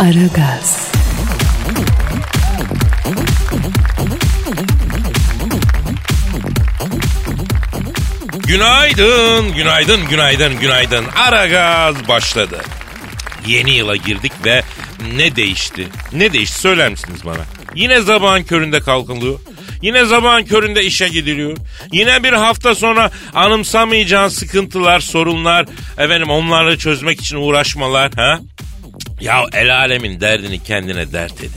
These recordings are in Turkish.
Aragaz, Günaydın, günaydın, günaydın, günaydın. Ara gaz başladı. Yeni yıla girdik ve ne değişti? Ne değişti söyler misiniz bana? Yine sabahın köründe kalkılıyor. Yine sabahın köründe işe gidiliyor. Yine bir hafta sonra anımsamayacağın sıkıntılar, sorunlar, efendim onları çözmek için uğraşmalar. ha? Ya el alemin derdini kendine dert edin.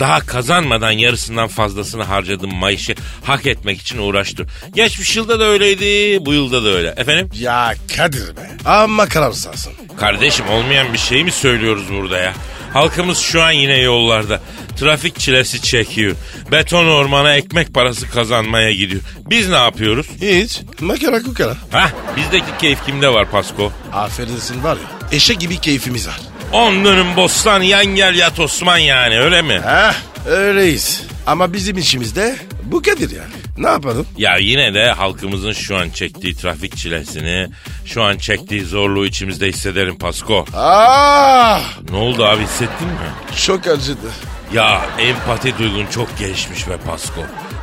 Daha kazanmadan yarısından fazlasını harcadığın maaşı hak etmek için uğraştır. Geçmiş yılda da öyleydi, bu yılda da öyle. Efendim? Ya Kadir be. Amma karamsarsın. Kardeşim olmayan bir şey mi söylüyoruz burada ya? Halkımız şu an yine yollarda. Trafik çilesi çekiyor. Beton ormana ekmek parası kazanmaya gidiyor. Biz ne yapıyoruz? Hiç. Makara kukara. Hah bizdeki keyif kimde var Pasko? Affedersin var ya. Eşek gibi keyfimiz var. On dönüm bostan yan gel yat Osman yani öyle mi? Heh öyleyiz. Ama bizim işimizde bu Kadir yani. Ne yapalım? Ya yine de halkımızın şu an çektiği trafik çilesini, şu an çektiği zorluğu içimizde hissederim Pasko. Ah Ne oldu abi hissettin mi? çok acıdı. Ya empati duygun çok gelişmiş be Pasko.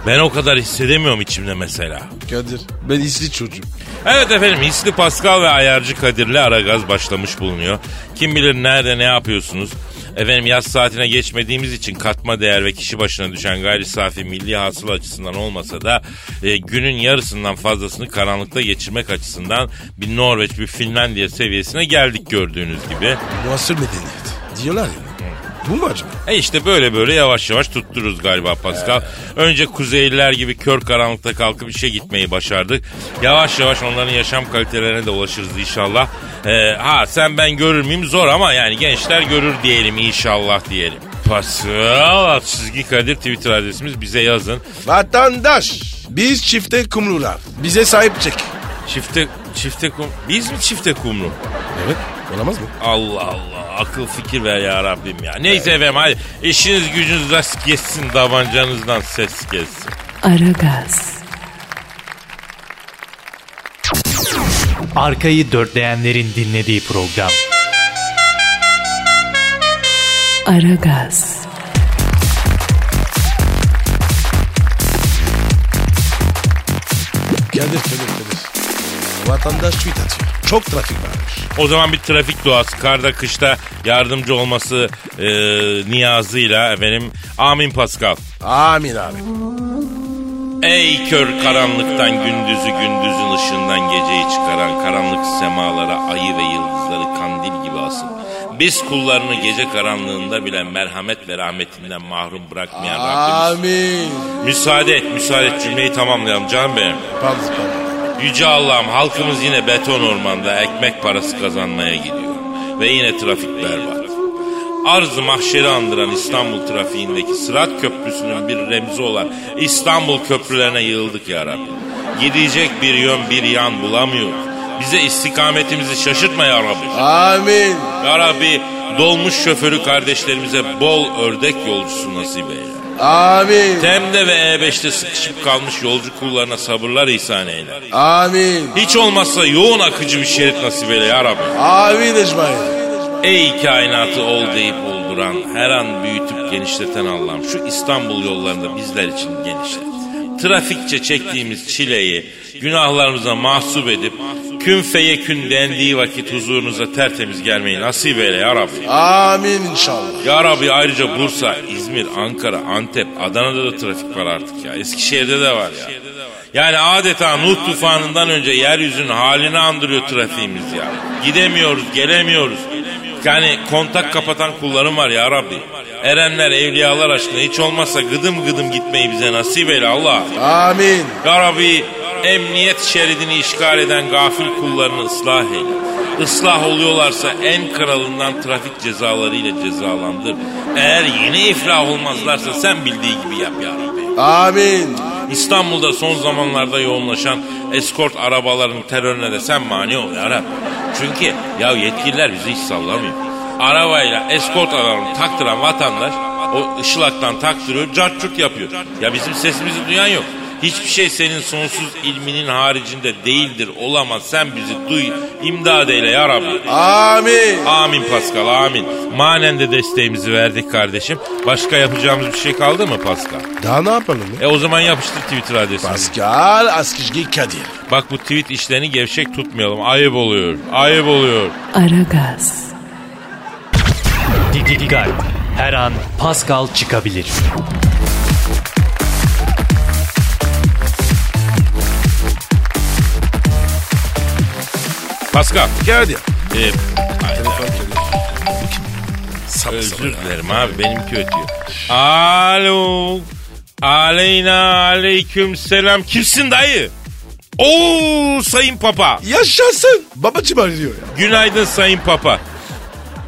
Ben o kadar hissedemiyorum içimde mesela. Kadir ben isli çocuğum. Evet efendim hisli Pascal ve ayarcı Kadir'le Aragaz başlamış bulunuyor. Kim bilir nerede ne yapıyorsunuz? Efendim yaz saatine geçmediğimiz için katma değer ve kişi başına düşen gayri safi milli hasıl açısından olmasa da e, günün yarısından fazlasını karanlıkta geçirmek açısından bir Norveç bir Finlandiya seviyesine geldik gördüğünüz gibi. Muasır medeniyet. Diyorlar ya. Bu mu acaba? E işte böyle böyle yavaş yavaş tuttururuz galiba Pascal. Önce Kuzeyliler gibi kör karanlıkta kalkıp işe gitmeyi başardık. Yavaş yavaş onların yaşam kalitelerine de ulaşırız inşallah. E, ha sen ben görür müyüm zor ama yani gençler görür diyelim inşallah diyelim. Pascal çizgi Kadir Twitter adresimiz bize yazın. Vatandaş. Biz çifte kumrular. Bize sahip çık. Çifte çifte kum biz mi çifte kumru? Evet. Olamaz mı? Allah Allah akıl fikir ver ya Rabbim ya. Neyse efendim hadi işiniz gücünüz rast geçsin tabancanızdan ses gelsin. Aragaz, Arkayı dörtleyenlerin dinlediği program. Aragaz, Kadir Kadir Kadir. Vatandaş tweet atıyor. Çok trafik varmış. O zaman bir trafik duası karda kışta yardımcı olması e, niyazıyla efendim amin Pascal. Amin abi. Ey kör karanlıktan gündüzü gündüzün ışığından geceyi çıkaran karanlık semalara ayı ve yıldızları kandil gibi asıl. Biz kullarını gece karanlığında bile merhamet ve rahmetinden mahrum bırakmayan Rabbimiz. Amin. Müsaade et, müsaade et cümleyi tamamlayalım canım benim. Pardon pardon. Yüce Allah'ım halkımız yine beton ormanda ekmek parası kazanmaya gidiyor. Ve yine trafik berbat. Arz-ı mahşeri andıran İstanbul trafiğindeki Sırat Köprüsü'nün bir remzi olan İstanbul köprülerine yığıldık ya Rabbi. Gidecek bir yön bir yan bulamıyoruz. Bize istikametimizi şaşırtma ya Rabbi. Amin. Ya Rabbi dolmuş şoförü kardeşlerimize bol ördek yolcusu nasip eyle. Amin. Temde ve E5'te sıkışıp kalmış yolcu kullarına sabırlar ihsan eyle. Amin. Hiç olmazsa yoğun akıcı bir şerit nasip eyle ya Rabbi. Amin Ecmail. Ey kainatı ol deyip olduran, her an büyütüp genişleten Allah'ım şu İstanbul yollarında bizler için genişlet. Trafikçe çektiğimiz çileyi günahlarımıza mahsup edip kün feyekün dendiği vakit huzurunuza tertemiz gelmeyi nasip eyle ya Rabbi. Amin inşallah. Ya Rabbi ayrıca Bursa, İzmir, Ankara, Antep, Adana'da da trafik var artık ya. Eskişehir'de de var ya. Yani adeta Nuh tufanından önce yeryüzünün halini andırıyor trafiğimiz ya. Gidemiyoruz, gelemiyoruz. Yani kontak kapatan kullarım var ya Rabbi. Erenler, evliyalar aşkına hiç olmazsa gıdım gıdım gitmeyi bize nasip eyle Allah. Amin. Ya Rabbi emniyet şeridini işgal eden gafil kullarını ıslah eyle. Islah oluyorlarsa en kralından trafik cezalarıyla cezalandır. Eğer yine iflah olmazlarsa sen bildiği gibi yap ya Rabbi. Amin. İstanbul'da son zamanlarda yoğunlaşan eskort arabaların terörüne de sen mani ol ya Rabbi. Çünkü ya yetkililer bizi hiç sallamıyor. Arabayla eskort arabalarını taktıran vatandaş o ışılaktan taktırıyor, cart curt yapıyor. Ya bizim sesimizi duyan yok. Hiçbir şey senin sonsuz ilminin haricinde değildir, olamaz. Sen bizi duy, imdad eyle ya Rabbi. Amin. Amin Pascal, amin. Manen de desteğimizi verdik kardeşim. Başka yapacağımız bir şey kaldı mı Pascal? Daha ne yapalım ya? E o zaman yapıştır Twitter adresini. Pascal Askışgi Kadir. Bak bu tweet işlerini gevşek tutmayalım. Ayıp oluyor. Ayıp oluyor. Aragaz, Dikkat. Her an Pascal çıkabilir. Pascal. Kadir. E, Sap özür sap. dilerim abi benimki ötüyor. Alo. Aleyna aleyküm selam. Kimsin dayı? Oo sayın papa. Yaşasın. Babacım arıyor ya. Günaydın sayın papa.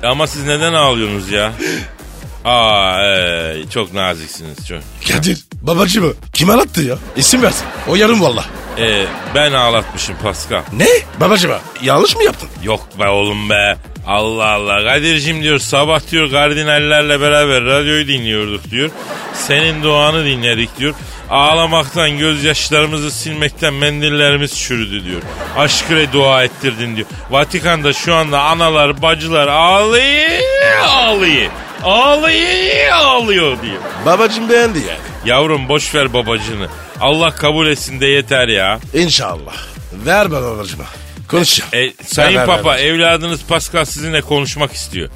Ama siz neden ağlıyorsunuz ya? Aa ee, çok naziksiniz çok. Kadir. Babacımı kim arattı ya? İsim versin. O yarım valla. Ee, ben ağlatmışım Pascal. Ne? Babacıma yanlış mı yaptın? Yok be oğlum be. Allah Allah. Kadir'cim diyor sabah diyor kardinallerle beraber radyoyu dinliyorduk diyor. Senin duanı dinledik diyor. Ağlamaktan gözyaşlarımızı silmekten mendillerimiz çürüdü diyor. Aşkıre dua ettirdin diyor. Vatikan'da şu anda analar bacılar ağlıyor ağlıyor. Ağlıyor ağlıyor diyor. Babacım beğendi yani. Yavrum boş ver babacını. Allah kabul etsin de yeter ya. İnşallah. Ver bana babacıma. Konuşacağım. E, Sayın Ver, ver, Papa ver. evladınız Pascal sizinle konuşmak istiyor.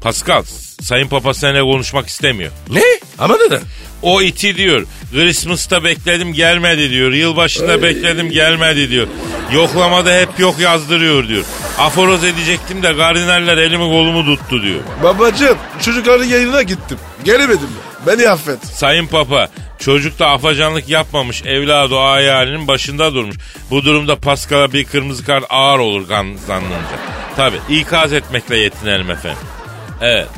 Pascal Sayın Papa seninle konuşmak istemiyor. Ne? Ama neden? O iti diyor. Christmas'ta bekledim gelmedi diyor. Yılbaşında bekledim gelmedi diyor. Yoklamada hep yok yazdırıyor diyor. Aforoz edecektim de kardinaller elimi kolumu tuttu diyor. Babacım çocukların yayınına gittim. Gelemedim. Beni affet. Sayın Papa çocuk da afacanlık yapmamış evladı o hayalinin başında durmuş. Bu durumda Pascal'a bir kırmızı kart ağır olur zannınca. Tabi ikaz etmekle yetinelim efendim. Evet.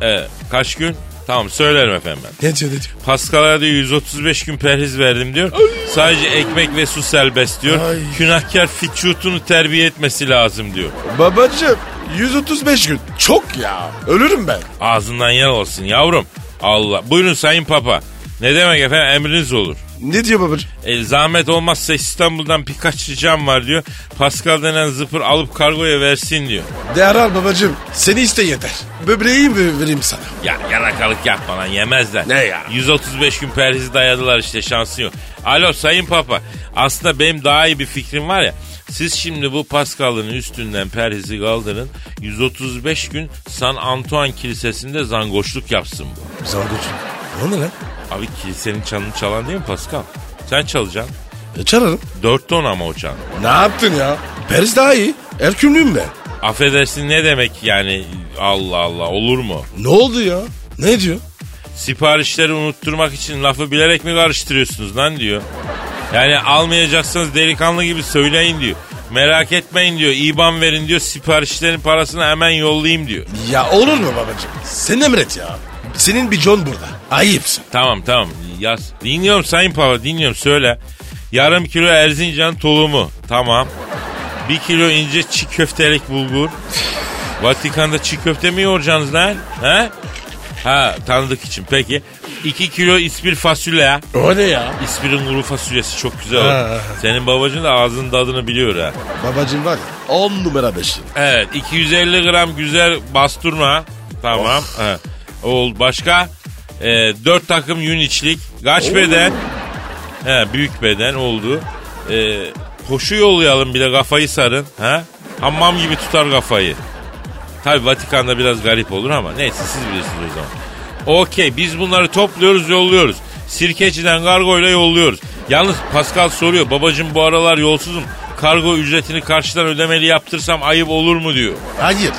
Evet. Kaç gün? Tamam söylerim efendim ben. Ne diyor ne diyor? Pascal'a diyor 135 gün perhiz verdim diyor. Sadece ekmek ve su serbest diyor. Ay. Günahkar fiçutunu terbiye etmesi lazım diyor. Babacım 135 gün. Çok ya. Ölürüm ben. Ağzından yer olsun yavrum. Allah. Buyurun Sayın Papa. Ne demek efendim emriniz olur. Ne diyor babacım? E, zahmet olmazsa İstanbul'dan birkaç ricam var diyor. Pascal denen zıpır alıp kargoya versin diyor. Derhal babacım. Seni iste yeter. Böbreği mi vereyim sana? Ya yalakalık yapma lan yemezler. Ne ya? 135 gün perhizi dayadılar işte şansın yok. Alo Sayın Papa. Aslında benim daha iyi bir fikrim var ya. Siz şimdi bu Pascal'ın üstünden perhizi kaldırın. 135 gün San Antoine Kilisesi'nde zangoşluk yapsın bu. Zangoçum. O ne lan? Abi kilisenin çanını çalan değil mi Pascal? Sen çalacaksın. E çağırırım. Dört ton ama o çan. Ne yaptın ya? Paris daha iyi. Erkümlüyüm ben. Affedersin ne demek yani Allah Allah olur mu? Ne oldu ya? Ne diyor? Siparişleri unutturmak için lafı bilerek mi karıştırıyorsunuz lan diyor. Yani almayacaksanız delikanlı gibi söyleyin diyor. Merak etmeyin diyor. İban verin diyor. Siparişlerin parasını hemen yollayayım diyor. Ya olur mu babacım? Sen emret ya. Senin bir John burada. Ayıpsın. Tamam tamam yaz. Dinliyorum Sayın Pava dinliyorum söyle. Yarım kilo Erzincan tulumu. Tamam. Bir kilo ince çiğ köftelik bulgur. Vatikan'da çiğ köfte mi yoğuracaksınız lan? He? Ha tanıdık için peki. 2 kilo ispir fasulye. O ne ya? İspirin kuru fasulyesi çok güzel Ha. Senin babacın da ağzının tadını biliyor ha. Babacım var ya 10 numara 5 Evet 250 gram güzel basturma. Tamam. Evet. Oldu. Başka? Ee, 4 takım yün içlik. Kaç beden? He, büyük beden oldu. Ee, koşu yollayalım bir de kafayı sarın. Ha? Hammam gibi tutar kafayı. Tabi Vatikan'da biraz garip olur ama neyse siz bilirsiniz o zaman. Okey biz bunları topluyoruz yolluyoruz. Sirkeci'den kargoyla yolluyoruz. Yalnız Pascal soruyor babacım bu aralar yolsuzum. Kargo ücretini karşıdan ödemeli yaptırsam ayıp olur mu diyor. Hayır.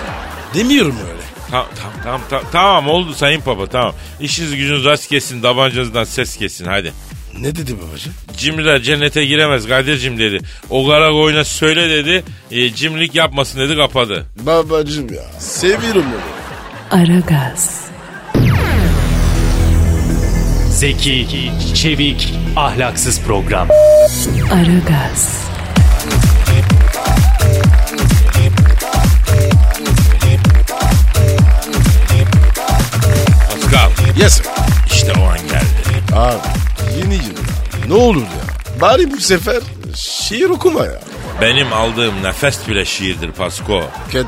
Demiyorum öyle. Tamam tamam tamam tamam, tamam oldu sayın baba tamam. İşiniz gücünüz rast kesin tabancanızdan ses kesin hadi. Ne dedi babacığım? Cimriler cennete giremez Kadir'cim dedi. O kara koyuna söyle dedi. E, cimrilik yapmasın dedi kapadı. Babacığım ya. Seviyorum onu. Aragaz, Zeki, çevik, ahlaksız program. Aragaz, Pascal Yes sir. işte o an geldi. Abi yeni yıl ya. Ne olur ya. Bari bu sefer şiir okuma ya. Benim aldığım nefes bile şiirdir Pasko. Kadir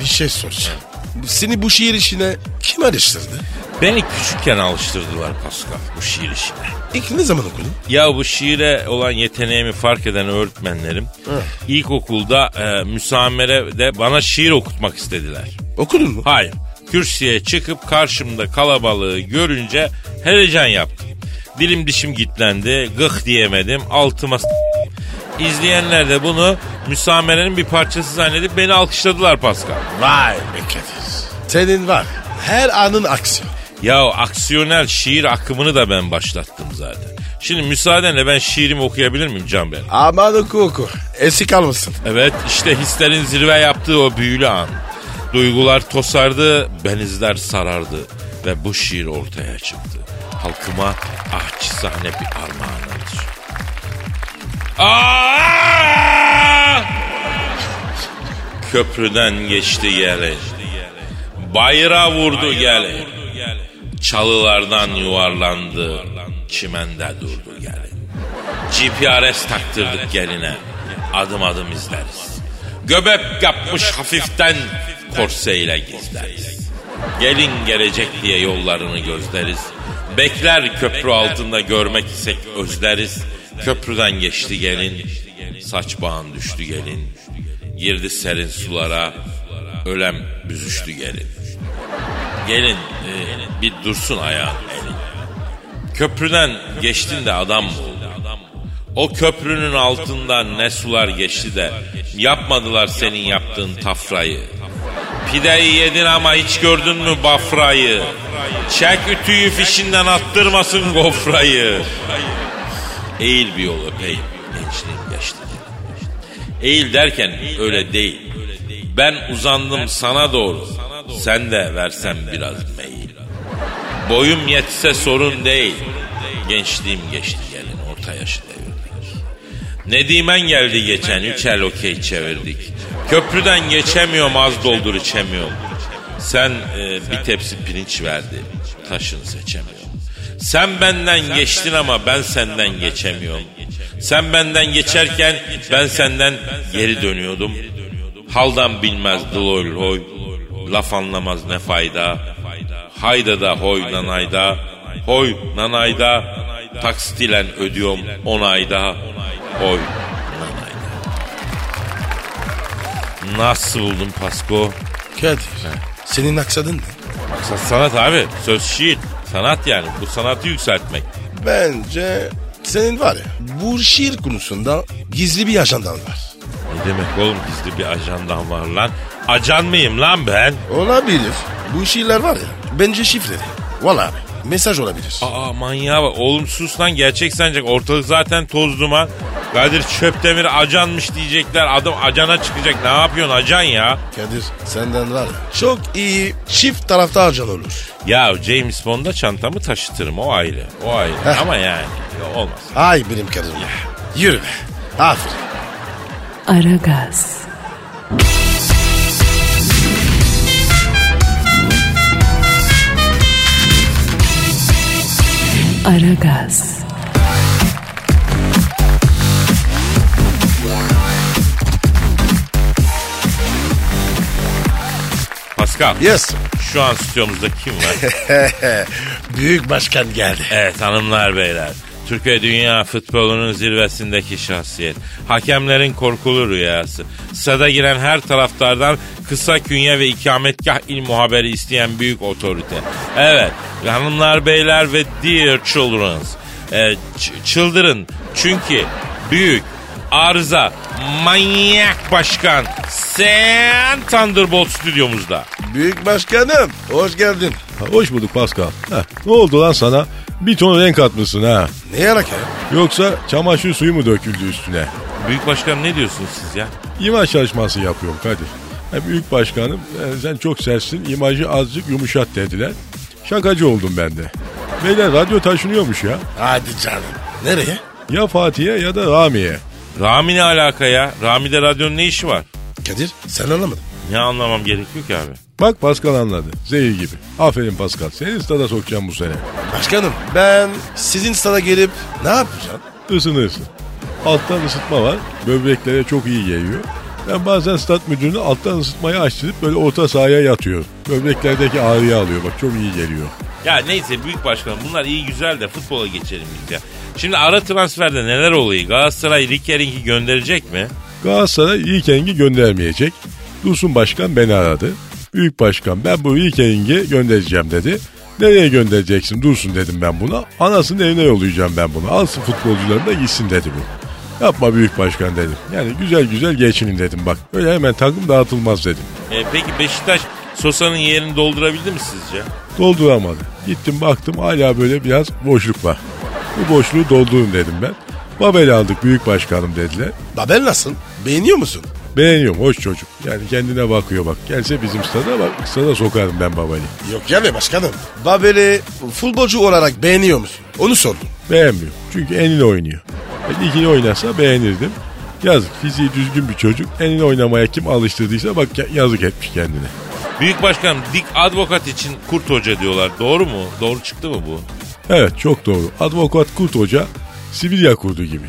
bir şey soracağım. Seni bu şiir işine kim alıştırdı? Beni küçükken alıştırdılar Pascal bu şiir işine. İlk ne zaman okudun? Ya bu şiire olan yeteneğimi fark eden öğretmenlerim ilkokulda e, müsamerede bana şiir okutmak istediler. Okudun mu? Hayır. Kürsüye çıkıp karşımda kalabalığı görünce heyecan yaptım. Dilim dişim gitlendi, gık diyemedim, altıma İzleyenler de bunu müsamerenin bir parçası zannedip beni alkışladılar Pascal. Vay be Kadir. Senin var. Her anın aksiyon. Ya aksiyonel şiir akımını da ben başlattım zaten. Şimdi müsaadenle ben şiirimi okuyabilir miyim Can Bey? Aman oku oku. Esik almasın. Evet işte hislerin zirve yaptığı o büyülü an. Duygular tosardı, benizler sarardı ve bu şiir ortaya çıktı. Halkıma ahçısane bir armağanıdır. Aa! Köprüden geçti gelin. Bayra vurdu gelin. Çalılardan yuvarlandı. Çimende durdu gelin. GPRS taktırdık geline. Adım adım izleriz. Göbek yapmış hafiften korseyle gizleriz. Gelin gelecek diye yollarını gözleriz. Bekler köprü altında görmek isek özleriz. Köprüden geçti gelin. Saç bağın düştü gelin. Girdi serin sulara. Ölem büzüştü gelin. Gelin e, bir dursun ayağın elin. Köprüden geçtin de adam oldun? O köprünün altından ne sular geçti de yapmadılar senin yaptığın tafrayı. Pideyi yedin ama hiç gördün mü bafrayı? Çek ütüyü fişinden attırmasın gofrayı. Eğil bir yol öpeyim. Gençliğim geçti. Eğil derken öyle değil. Ben uzandım sana doğru. Sen de versen biraz meyil. Boyum yetse sorun değil. Gençliğim geçti gelin orta yaşı devirdik. Nedimen geldi geçen üç el okey çevirdik. Köprüden geçemiyorum az doldur içemiyorum. Sen e, bir tepsi pirinç verdi. Taşını seçemiyorum. Sen benden geçtin ama ben senden geçemiyorum. Sen benden geçerken ben senden geri dönüyordum. Haldan bilmez dıloy hoy. Laf anlamaz ne fayda. Hayda da hoy nanayda. Hoy nanayda. Taksitilen ödüyorum on ayda. Hoy nanayda. Nasıl buldun Pasko? Kadir. Senin aksadın ne? Maksat sanat abi. Söz şiir. Sanat yani. Bu sanatı yükseltmek. Bence senin var ya bu şiir konusunda gizli bir ajandan var. Ne demek oğlum gizli bir ajandan var lan? Ajan mıyım lan ben? Olabilir. Bu şiirler var ya bence şifreli. Valla abi mesaj olabilir. Aa manyağa bak. Oğlum sus lan gerçek sanacak. Ortalık zaten toz duman. Kadir Çöptemir ajanmış diyecekler. Adım acana çıkacak. Ne yapıyorsun ajan ya? Kadir senden var ya çok iyi çift tarafta ajan olur. Ya James Bond'a çantamı taşıtırım o ayrı. O ayrı. Heh. Ama yani olmaz. Ay benim Kadir'im. Yürü be. Aferin. Aragaz, Aragaz, Pascal. Yes. Şu an stüdyomuzda kim var? Büyük başkan geldi. Evet hanımlar beyler. Türkiye dünya futbolunun zirvesindeki şahsiyet. Hakemlerin korkulu rüyası. Stada giren her taraftardan kısa künye ve ikametgah il muhaberi isteyen büyük otorite. Evet hanımlar beyler ve dear children. e, çıldırın çünkü büyük arıza manyak başkan Sen Thunderbolt stüdyomuzda. Büyük başkanım hoş geldin. Ha, Hoş bulduk Pascal. Heh, ne oldu lan sana? Bir ton renk atmışsın ha. Ne yarak ya? Yoksa çamaşır suyu mu döküldü üstüne? Büyük başkanım ne diyorsunuz siz ya? İmaj çalışması yapıyorum Kadir. Ha, büyük başkanım e, sen çok sertsin imajı azıcık yumuşat dediler. Şakacı oldum ben de. Beyler radyo taşınıyormuş ya. Hadi canım. Nereye? Ya Fatih'e ya da Rami'ye. Rami ne alaka ya? Rami'de radyonun ne işi var? Kadir sen anlamadın. Ne anlamam gerekiyor ki abi? Bak Pascal anladı. Zehir gibi. Aferin Pascal. Seni stada sokacağım bu sene. Başkanım ben sizin stada gelip ne yapacağım? Isınırsın. Alttan ısıtma var. Böbreklere çok iyi geliyor. Ben bazen stat müdürünü alttan ısıtmayı açtırıp böyle orta sahaya yatıyorum. Böbreklerdeki ağrıyı alıyor. Bak çok iyi geliyor. Ya neyse büyük başkanım bunlar iyi güzel de futbola geçelim biz ya. Şimdi ara transferde neler oluyor? Galatasaray Rikering'i gönderecek mi? Galatasaray Ilkeng'i göndermeyecek. Dursun Başkan beni aradı. Büyük Başkan ben bu Ilkeng'i göndereceğim dedi. Nereye göndereceksin Dursun dedim ben buna. Anasının evine yollayacağım ben bunu. Alsın futbolcularını da gitsin dedi bu. Yapma Büyük Başkan dedim. Yani güzel güzel geçinin dedim bak. Öyle hemen takım dağıtılmaz dedim. E, peki Beşiktaş Sosa'nın yerini doldurabildi mi sizce? Dolduramadı. Gittim baktım hala böyle biraz boşluk var. Bu boşluğu doldurun dedim ben. Babel aldık Büyük Başkanım dediler. Babel nasıl? Beğeniyor musun? Beğeniyorum hoş çocuk. Yani kendine bakıyor bak. Gelse bizim stada bak stada sokarım ben Babel'i. Yok ya be başkanım. Babel'i futbolcu olarak beğeniyor musun? Onu sordum. Beğenmiyor. Çünkü enine oynuyor. Ligini oynasa beğenirdim. Yazık fiziği düzgün bir çocuk. Enine oynamaya kim alıştırdıysa bak ya- yazık etmiş kendine. Büyük başkanım dik advokat için kurt hoca diyorlar. Doğru mu? Doğru çıktı mı bu? Evet çok doğru. Advokat Kurt Hoca Sibirya kurdu gibi.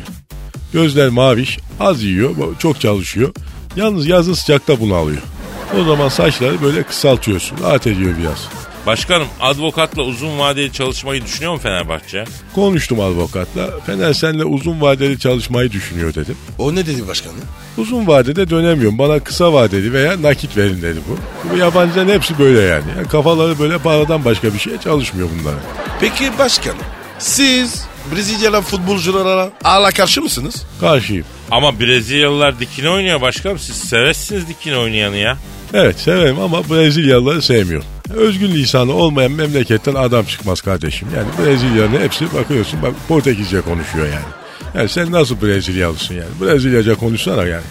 Gözler maviş, az yiyor, çok çalışıyor. Yalnız yazın sıcakta bunu alıyor. O zaman saçları böyle kısaltıyorsun. Rahat ediyor biraz. Başkanım advokatla uzun vadeli çalışmayı düşünüyor mu Fenerbahçe? Konuştum advokatla. Fener senle uzun vadeli çalışmayı düşünüyor dedim. O ne dedi başkanım? Uzun vadede dönemiyorum. Bana kısa vadeli veya nakit verin dedi bu. Bu yabancıların hepsi böyle yani. yani kafaları böyle paradan başka bir şeye çalışmıyor bunların. Peki başkanım siz Brezilyalı futbolculara ala karşı mısınız? Karşıyım. Ama Brezilyalılar dikine oynuyor başkanım. Siz seversiniz dikine oynayanı ya. Evet severim ama Brezilyalıları sevmiyorum. Özgün lisanı olmayan memleketten adam çıkmaz kardeşim. Yani Brezilyalıların hepsi bakıyorsun bak Portekizce konuşuyor yani. Yani sen nasıl Brezilyalısın yani? Brezilyaca konuşsana yani.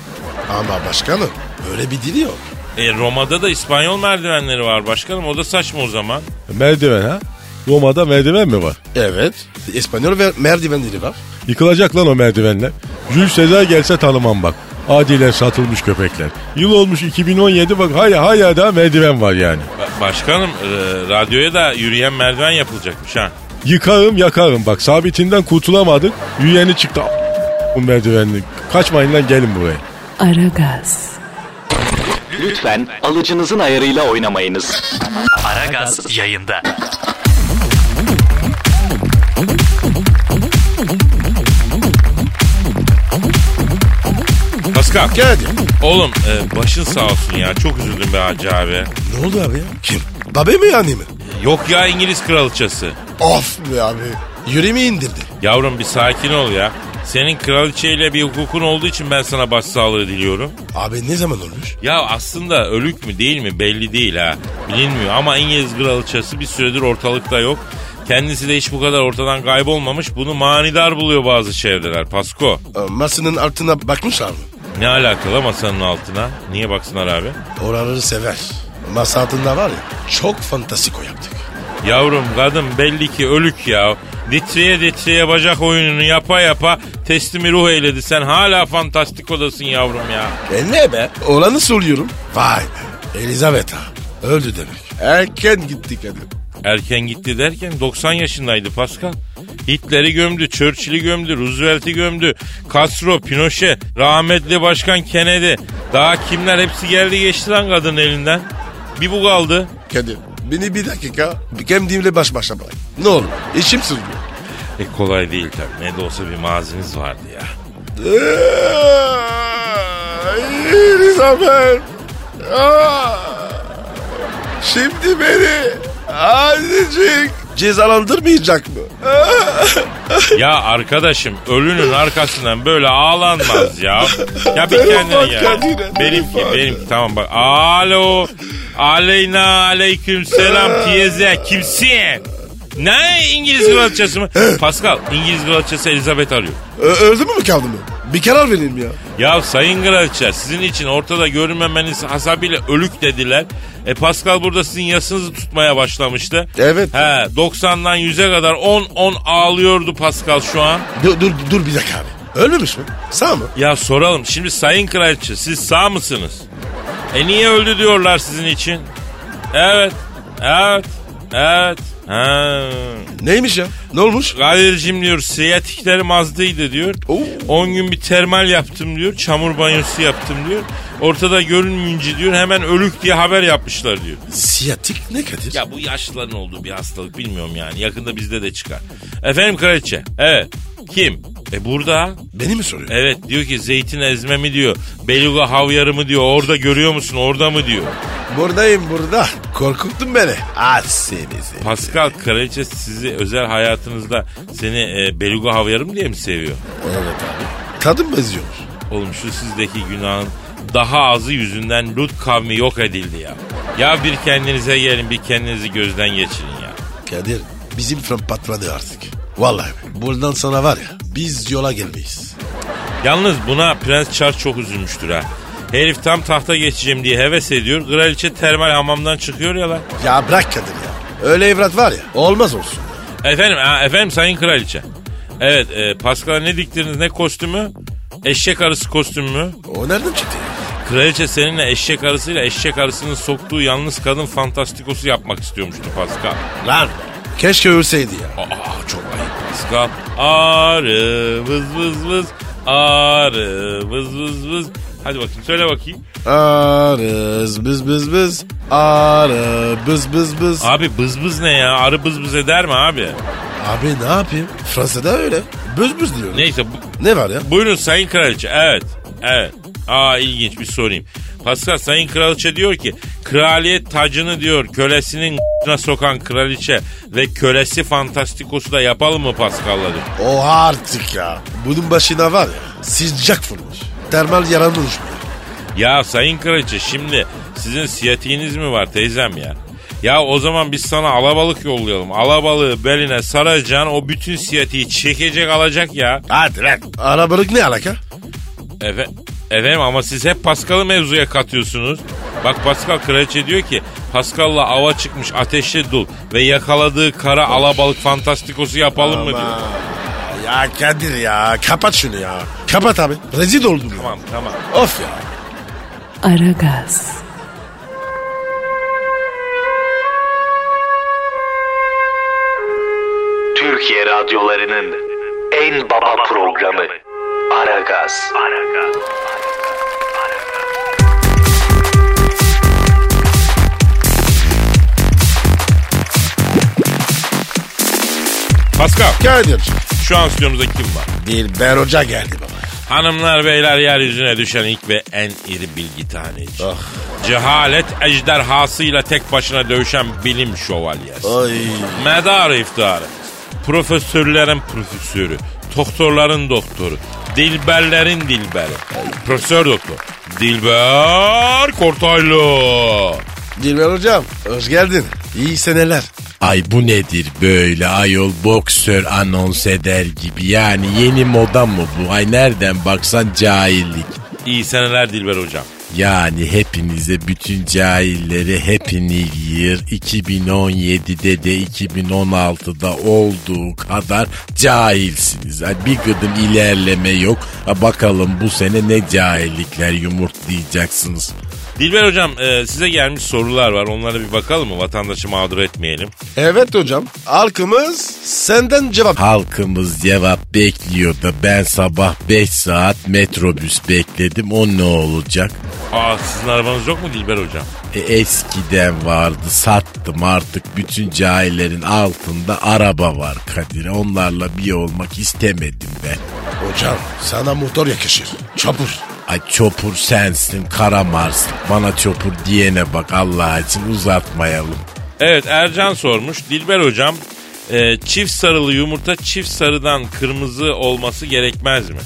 Ama başkanım öyle bir dili yok. E, Roma'da da İspanyol merdivenleri var başkanım. O da saçma o zaman. Merdiven ha? Roma'da merdiven mi var? Evet. İspanyol ve merdivenleri var. Yıkılacak lan o merdivenler. Jules Sezar gelse tanımam bak. Adiler satılmış köpekler. Yıl olmuş 2017 bak hala hala daha merdiven var yani. Ba- başkanım e, radyoya da yürüyen merdiven yapılacakmış ha. Yıkarım yakarım bak sabitinden kurtulamadık. Yürüyeni çıktı bu merdivenli. Kaçmayın lan gelin buraya. Aragaz, Lütfen alıcınızın ayarıyla oynamayınız. Aragaz yayında. Pascal. Geldi. Oğlum e, başın sağ olsun ya. Çok üzüldüm be Hacı abi. Ne oldu abi ya? Kim? Babe mi yani mi? Yok ya İngiliz kraliçesi. Of be abi. Yüreğimi indirdi. Yavrum bir sakin ol ya. Senin kraliçeyle bir hukukun olduğu için ben sana başsağlığı diliyorum. Abi ne zaman olmuş? Ya aslında ölük mü değil mi belli değil ha. Bilinmiyor ama İngiliz kraliçesi bir süredir ortalıkta yok. Kendisi de hiç bu kadar ortadan kaybolmamış. Bunu manidar buluyor bazı çevreler. Pasko. Ee, Masanın altına bakmışlar mı? Ne alakalı masanın altına? Niye baksınlar abi? Oraları sever. Masa altında var ya çok fantastiko yaptık. Yavrum kadın belli ki ölük ya. Ditreye ditreye bacak oyununu yapa yapa teslimi ruh eyledi. Sen hala fantastik odasın yavrum ya. E ne be? Olanı soruyorum. Vay be. Elizabeth ha. Öldü demek. Erken gitti kadın. Erken gitti derken 90 yaşındaydı Pascal. Hitler'i gömdü, Churchill'i gömdü, Roosevelt'i gömdü, Castro, Pinochet, rahmetli başkan Kennedy. Daha kimler hepsi geldi geçti lan kadının elinden. Bir bu kaldı. Kadir beni bir dakika kendimle baş başa bırak. Ne olur içim sızlıyor. E kolay değil tabii. Ne de olsa bir mazimiz vardı ya. Elizabeth. Şimdi beni azıcık cezalandırmayacak mı? Ya arkadaşım ölünün arkasından böyle ağlanmaz ya. Ya bir kendine gel. Benimki benimki tamam bak. Alo. Aleyna aleyküm selam teyze kimsin? Ne İngiliz kraliçesi mi? Pascal İngiliz kraliçesi Elizabeth arıyor. Ö- öldü mü mü kaldı mı? Bir karar verin ya. Ya sayın kraliçe sizin için ortada görünmemeniz hasabıyla ölük dediler. E Pascal burada sizin yasınızı tutmaya başlamıştı. Evet. He 90'dan 100'e kadar 10-10 ağlıyordu Pascal şu an. Dur, dur, dur bir dakika abi. Ölmemiş mi? Sağ mı? Ya soralım şimdi sayın kraliçe siz sağ mısınız? E niye öldü diyorlar sizin için? Evet. Evet. Evet. Ha. Neymiş ya? Ne olmuş? Kadir'cim diyor siyatiklerim azdıydı diyor. Oo. 10 gün bir termal yaptım diyor. Çamur banyosu yaptım diyor. Ortada görünmeyince diyor hemen ölük diye haber yapmışlar diyor. Siyatik ne Kadir? Ya bu yaşlıların olduğu bir hastalık bilmiyorum yani. Yakında bizde de çıkar. Efendim kraliçe. Evet. Kim? E burada. Beni mi soruyor? Evet diyor ki zeytin ezme mi diyor. Beluga havyarı mı diyor. Orada görüyor musun orada mı diyor. Buradayım burada. Korkuttun beni. Ah seni seni. Pascal kraliçe sizi özel hayatınızda seni e, beluga havyarı mı diye mi seviyor? Evet abi. Kadın benziyor. Oğlum şu sizdeki günahın daha azı yüzünden Lut kavmi yok edildi ya. Ya bir kendinize gelin bir kendinizi gözden geçirin ya. Kadir bizim fren patronu artık. Vallahi buradan sonra var ya biz yola gelmeyiz. Yalnız buna Prens Charles çok üzülmüştür ha. Herif tam tahta geçeceğim diye heves ediyor. Kraliçe termal hamamdan çıkıyor ya lan. Ya bırak Kadir ya. Öyle evlat var ya olmaz olsun. Efendim, efendim sayın kraliçe. Evet, e, Pascal'a ne diktiriniz ne kostümü? Eşek arısı kostümü mü? O nereden çıktı? Kraliçe seninle eşek arısıyla eşek arısının soktuğu yalnız kadın fantastikosu yapmak istiyormuştu Pascal. Lan keşke ölseydi ya. Aa çok ayıp Pascal. Arı vız vız vız. Arı vız vız vız. Hadi bakayım söyle bakayım. Arız bız bız bız. Arı bız bız bız. Abi bız bız ne ya? Arı bız bız eder mi abi? Abi ne yapayım? Fransa'da öyle. Bız bız diyor. Neyse bu, Ne var ya? Buyurun Sayın Kraliçe. Evet. Evet. Aa ilginç bir sorayım. Pascal Sayın Kraliçe diyor ki kraliyet tacını diyor kölesinin sokan kraliçe ve kölesi fantastikosu da yapalım mı Pascal'la diyor. O artık ya. Bunun başına var ya. Sıcak vurmuş. Termal yaranmış bu. Ya Sayın Kraliçe şimdi sizin siyatiğiniz mi var teyzem ya? Ya o zaman biz sana alabalık yollayalım. Alabalığı beline saracaksın o bütün siyatiği çekecek alacak ya. Hadi lan. Arabalık ne alaka? Efe, efendim ama siz hep Pascal'ı mevzuya katıyorsunuz. Bak Pascal kraliçe diyor ki Pascal'la ava çıkmış ateşli dul ve yakaladığı kara alabalık fantastikosu yapalım mı diyor. Ya Kadir ya. Kapat şunu ya. Kapat abi. Rezil oldum. ya. Tamam tamam. Of ya. Aragaz, Türkiye radyolarının en baba programı Aragaz. Pascal Kadir. şu an stüdyomuzda kim var? Dilber Hoca geldi. Hanımlar beyler yeryüzüne düşen ilk ve en iri bilgi taneci. Ah. Cehalet ejderhasıyla tek başına dövüşen bilim şövalyesi. Ay. Medar iftiharı. Profesörlerin profesörü. Doktorların doktoru. Dilberlerin dilberi. Profesör doktor. Dilber Kortaylı. Dilber Hocam hoş geldin. İyi seneler. Ay bu nedir böyle ayol boksör anons eder gibi yani yeni moda mı bu? Ay nereden baksan cahillik. İyi seneler Dilber hocam. Yani hepinize bütün cahilleri New Year 2017'de de 2016'da olduğu kadar cahilsiniz. Yani bir gıdım ilerleme yok. Ha bakalım bu sene ne cahillikler yumurtlayacaksınız. Dilber hocam e, size gelmiş sorular var. Onlara bir bakalım mı? Vatandaşı mağdur etmeyelim. Evet hocam. Halkımız senden cevap. Halkımız cevap bekliyor da ben sabah 5 saat metrobüs bekledim o ne olacak? Aa sizin arabanız yok mu Dilber hocam? E, eskiden vardı sattım artık bütün cahillerin altında araba var Kadir. Onlarla bir olmak istemedim ben. Hocam sana motor yakışır. Çapur. Ay çopur sensin kara Mars. Bana çopur diyene bak Allah için uzatmayalım. Evet Ercan sormuş. Dilber hocam e, çift sarılı yumurta çift sarıdan kırmızı olması gerekmez mi?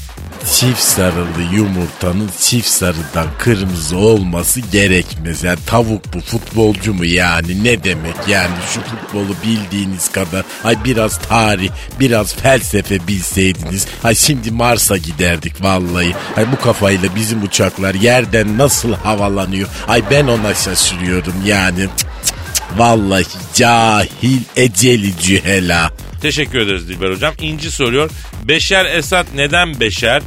çift sarılı yumurtanın çift sarıdan kırmızı olması gerekmez. Yani tavuk bu futbolcu mu yani ne demek yani şu futbolu bildiğiniz kadar ay biraz tarih biraz felsefe bilseydiniz ay şimdi Mars'a giderdik vallahi. Ay bu kafayla bizim uçaklar yerden nasıl havalanıyor ay ben ona şaşırıyorum yani. Cık cık. Vallahi cahil eceli cühela. Teşekkür ederiz Dilber hocam. İnci soruyor. Beşer Esat neden beşer?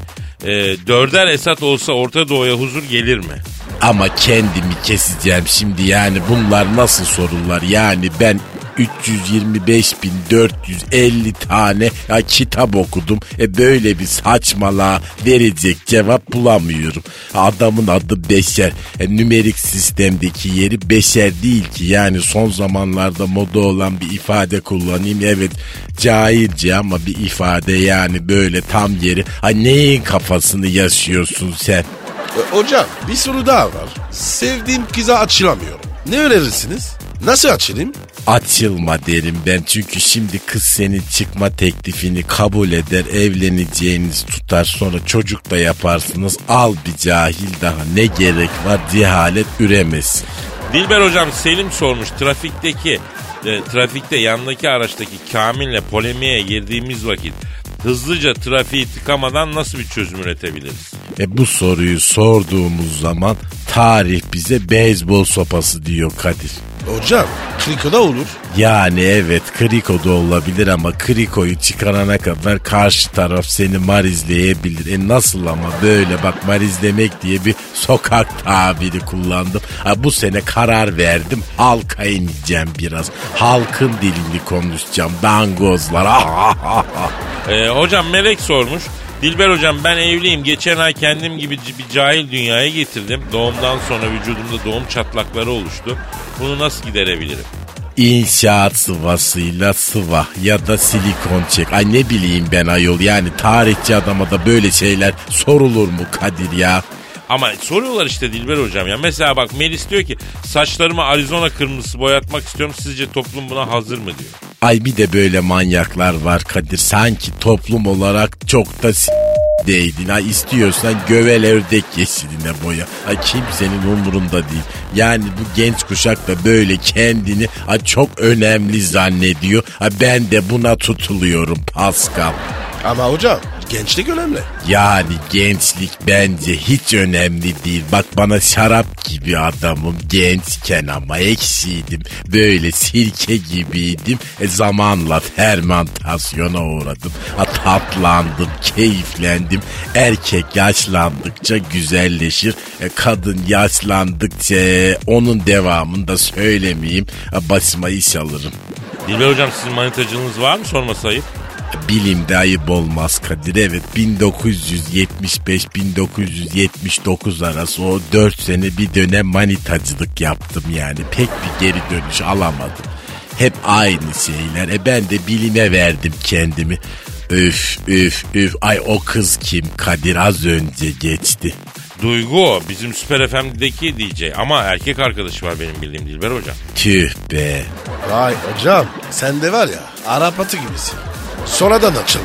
Ee, dörder Esat olsa Orta Doğu'ya huzur gelir mi? Ama kendimi keseceğim şimdi yani bunlar nasıl sorular yani ben 325.450 tane ya kitap okudum. E böyle bir saçmalığa verecek cevap bulamıyorum. Adamın adı Beşer. E, nümerik sistemdeki yeri Beşer değil ki. Yani son zamanlarda moda olan bir ifade kullanayım. Evet cahilce ama bir ifade yani böyle tam yeri. Ay neyin kafasını yaşıyorsun sen? E, hocam bir soru daha var. Sevdiğim kıza açılamıyorum. Ne önerirsiniz? Nasıl açılayım? Açılma derim ben çünkü şimdi kız senin çıkma teklifini kabul eder evleneceğiniz tutar sonra çocuk da yaparsınız al bir cahil daha ne gerek var cehalet üremesin. Dilber hocam Selim sormuş trafikteki e, trafikte yanındaki araçtaki Kamil'le polemiğe girdiğimiz vakit hızlıca trafiği tıkamadan nasıl bir çözüm üretebiliriz? E bu soruyu sorduğumuz zaman tarih bize beyzbol sopası diyor Kadir. Hocam krikoda olur. Yani evet kriko da olabilir ama krikoyu çıkarana kadar karşı taraf seni marizleyebilir. E nasıl ama böyle bak marizlemek diye bir sokak tabiri kullandım. Ha, bu sene karar verdim halka ineceğim biraz. Halkın dilini konuşacağım dangozlar. E, hocam Melek sormuş. Dilber hocam ben evliyim. Geçen ay kendim gibi bir cahil dünyaya getirdim. Doğumdan sonra vücudumda doğum çatlakları oluştu. Bunu nasıl giderebilirim? İnşaat sıvasıyla sıva ya da silikon çek. Ay ne bileyim ben ayol yani tarihçi adama da böyle şeyler sorulur mu Kadir ya? Ama soruyorlar işte Dilber hocam ya. Mesela bak Melis diyor ki saçlarımı Arizona kırmızısı boyatmak istiyorum. Sizce toplum buna hazır mı diyor. Ay bir de böyle manyaklar var Kadir. Sanki toplum olarak çok da s- değdin. Ay istiyorsan gövel ördek yeşiline boya. Ay kimsenin umurunda değil. Yani bu genç kuşak da böyle kendini ay çok önemli zannediyor. Ay ben de buna tutuluyorum Pascal. Ama hocam gençlik önemli. Yani gençlik bence hiç önemli değil. Bak bana şarap gibi adamım gençken ama eksiydim. Böyle sirke gibiydim. E zamanla fermentasyona uğradım. Ha, tatlandım, keyiflendim. Erkek yaşlandıkça güzelleşir. E, kadın yaşlandıkça onun devamını da söylemeyeyim. Ha, başıma iş alırım. Dilber hocam sizin manitacılığınız var mı sorması ayıp? Bilimde ayıp olmaz Kadir. Evet 1975-1979 arası o 4 sene bir dönem manitacılık yaptım yani. Pek bir geri dönüş alamadım. Hep aynı şeyler. E ben de bilime verdim kendimi. Üf üf üf ay o kız kim Kadir az önce geçti. Duygu bizim Süper FM'deki DJ ama erkek arkadaşı var benim bildiğim Dilber hocam. Tüh be. Vay hocam sen de var ya Arap atı gibisin. Sonradan açıldı.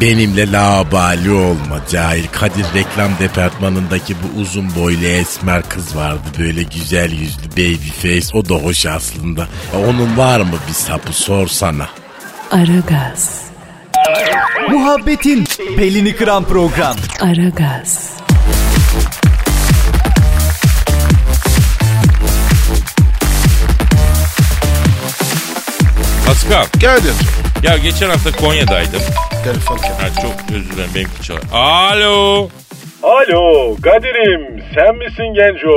Benimle labali olma cahil. Kadir reklam departmanındaki bu uzun boylu esmer kız vardı. Böyle güzel yüzlü baby face. O da hoş aslında. Onun var mı bir sapı sorsana. Aragaz, Muhabbetin belini kıran program. Aragaz, Pascal, Geldim. Ya geçen hafta Konya'daydım. Telefon. Ha, çok özür dilerim benimki çalar. Alo. Alo Kadir'im sen misin genco?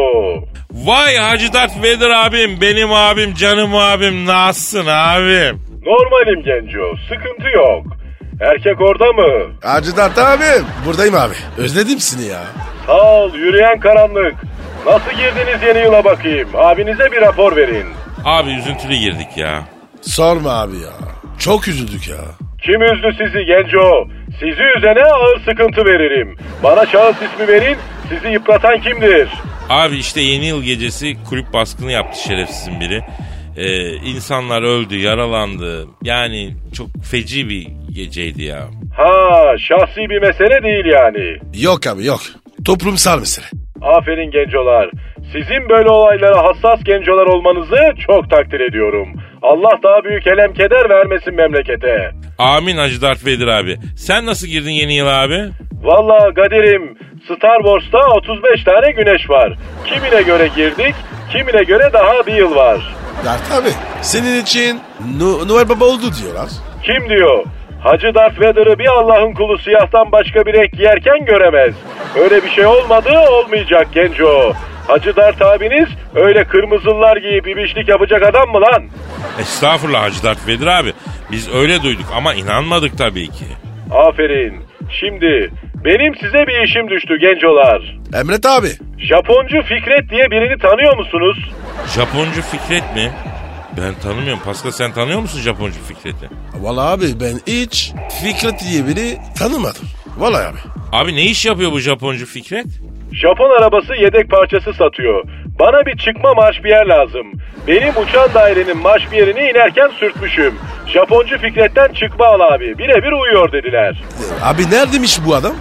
Vay Hacı Dert Vedir abim, benim abim, canım abim, nasılsın abim? Normalim genco sıkıntı yok. Erkek orada mı? Hacı Dert abi. Buradayım abi. Özledim seni ya. Sağ ol yürüyen karanlık. Nasıl girdiniz yeni yıla bakayım? Abinize bir rapor verin. Abi üzüntülü girdik ya. Sorma abi ya. Çok üzüldük ya. Kim üzdü sizi genco? Sizi üzene ağır sıkıntı veririm. Bana şahıs ismi verin. Sizi yıpratan kimdir? Abi işte yeni yıl gecesi kulüp baskını yaptı şerefsizin biri. Ee, insanlar öldü, yaralandı. Yani çok feci bir geceydi ya. Ha şahsi bir mesele değil yani. Yok abi yok. Toplumsal mesele. Aferin gencolar. Sizin böyle olaylara hassas gencolar olmanızı çok takdir ediyorum. Allah daha büyük elem keder vermesin memlekete. Amin Hacı Darth Vader abi. Sen nasıl girdin yeni yıla abi? Valla Kadir'im Star Wars'ta 35 tane güneş var. Kimine göre girdik, kimine göre daha bir yıl var. Dert abi senin için Nu- Noel Baba oldu diyorlar. Kim diyor? Hacı Darth Vader'ı bir Allah'ın kulu siyahtan başka bir renk giyerken göremez. Öyle bir şey olmadı olmayacak genco. Hacı Dart abiniz öyle kırmızılar giyip ibişlik yapacak adam mı lan? Estağfurullah Hacı Darth Vader abi. Biz öyle duyduk ama inanmadık tabii ki. Aferin. Şimdi benim size bir işim düştü gencolar. Emret abi. Japoncu Fikret diye birini tanıyor musunuz? Japoncu Fikret mi? Ben tanımıyorum. Pascal sen tanıyor musun Japoncu Fikret'i? Vallahi abi ben hiç Fikret diye biri tanımadım. Vallahi abi. Abi ne iş yapıyor bu Japoncu Fikret? Japon arabası yedek parçası satıyor. Bana bir çıkma marş bir yer lazım. Benim uçan dairenin marş bir yerini inerken sürtmüşüm. Japoncu Fikret'ten çıkma al abi. Birebir uyuyor dediler. Abi neredeymiş bu adam?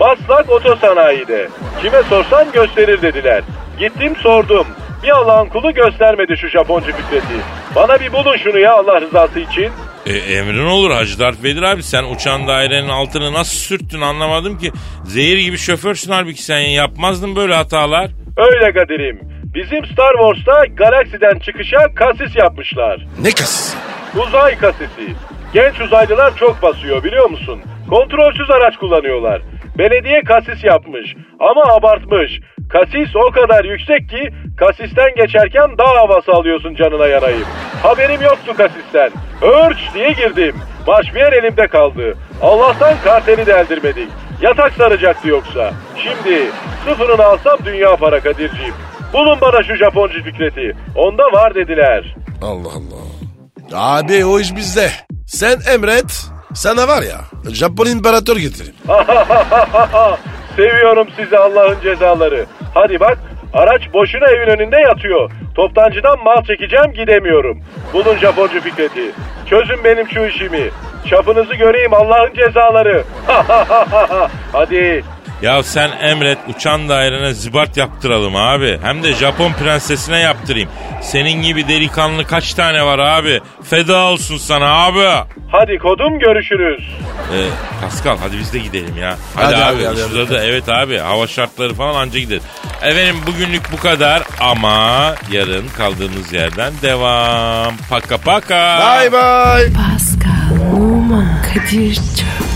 Maslak Otosanayi'de. Kime sorsan gösterir dediler. Gittim sordum. Bir Allah'ın kulu göstermedi şu Japoncu Fikret'i. Bana bir bulun şunu ya Allah rızası için. E, emrin olur Hacı Darth Vader abi. Sen uçan dairenin altını nasıl sürttün anlamadım ki. Zehir gibi şoförsün halbuki sen yapmazdın böyle hatalar. Öyle Kadir'im. Bizim Star Wars'ta galaksiden çıkışa kasis yapmışlar. Ne kasisi? Uzay kasisi. Genç uzaylılar çok basıyor biliyor musun? Kontrolsüz araç kullanıyorlar. Belediye kasis yapmış ama abartmış. Kasis o kadar yüksek ki kasisten geçerken dağ havası alıyorsun canına yanayım. Haberim yoktu kasisten. Örç diye girdim. Maşmiyer elimde kaldı. Allah'tan karteli deldirmedik. Yatak saracaktı yoksa. Şimdi sıfırını alsam dünya para Kadir'ciğim. Bulun bana şu Japoncu Fikret'i. Onda var dediler. Allah Allah. Abi o iş bizde. Sen emret. Sana var ya Japon imparator getirin. Seviyorum sizi Allah'ın cezaları. Hadi bak araç boşuna evin önünde yatıyor. Toptancıdan mal çekeceğim gidemiyorum. Bulun Japoncu Fikret'i. Çözün benim şu işimi. Çapınızı göreyim Allah'ın cezaları. Hadi. Ya sen emret uçan dairene zibart yaptıralım abi. Hem de Japon prensesine yaptırayım. Senin gibi delikanlı kaç tane var abi? Feda olsun sana abi. Hadi kodum görüşürüz. Ee, Pascal hadi biz de gidelim ya. Hadi, Hadi abi, abi, hadi. da evet abi hava şartları falan anca gideriz. Efendim bugünlük bu kadar ama yarın kaldığımız yerden devam. Paka paka. Bye bye. Pascal, Oman, Kadir çok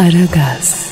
Aragaz.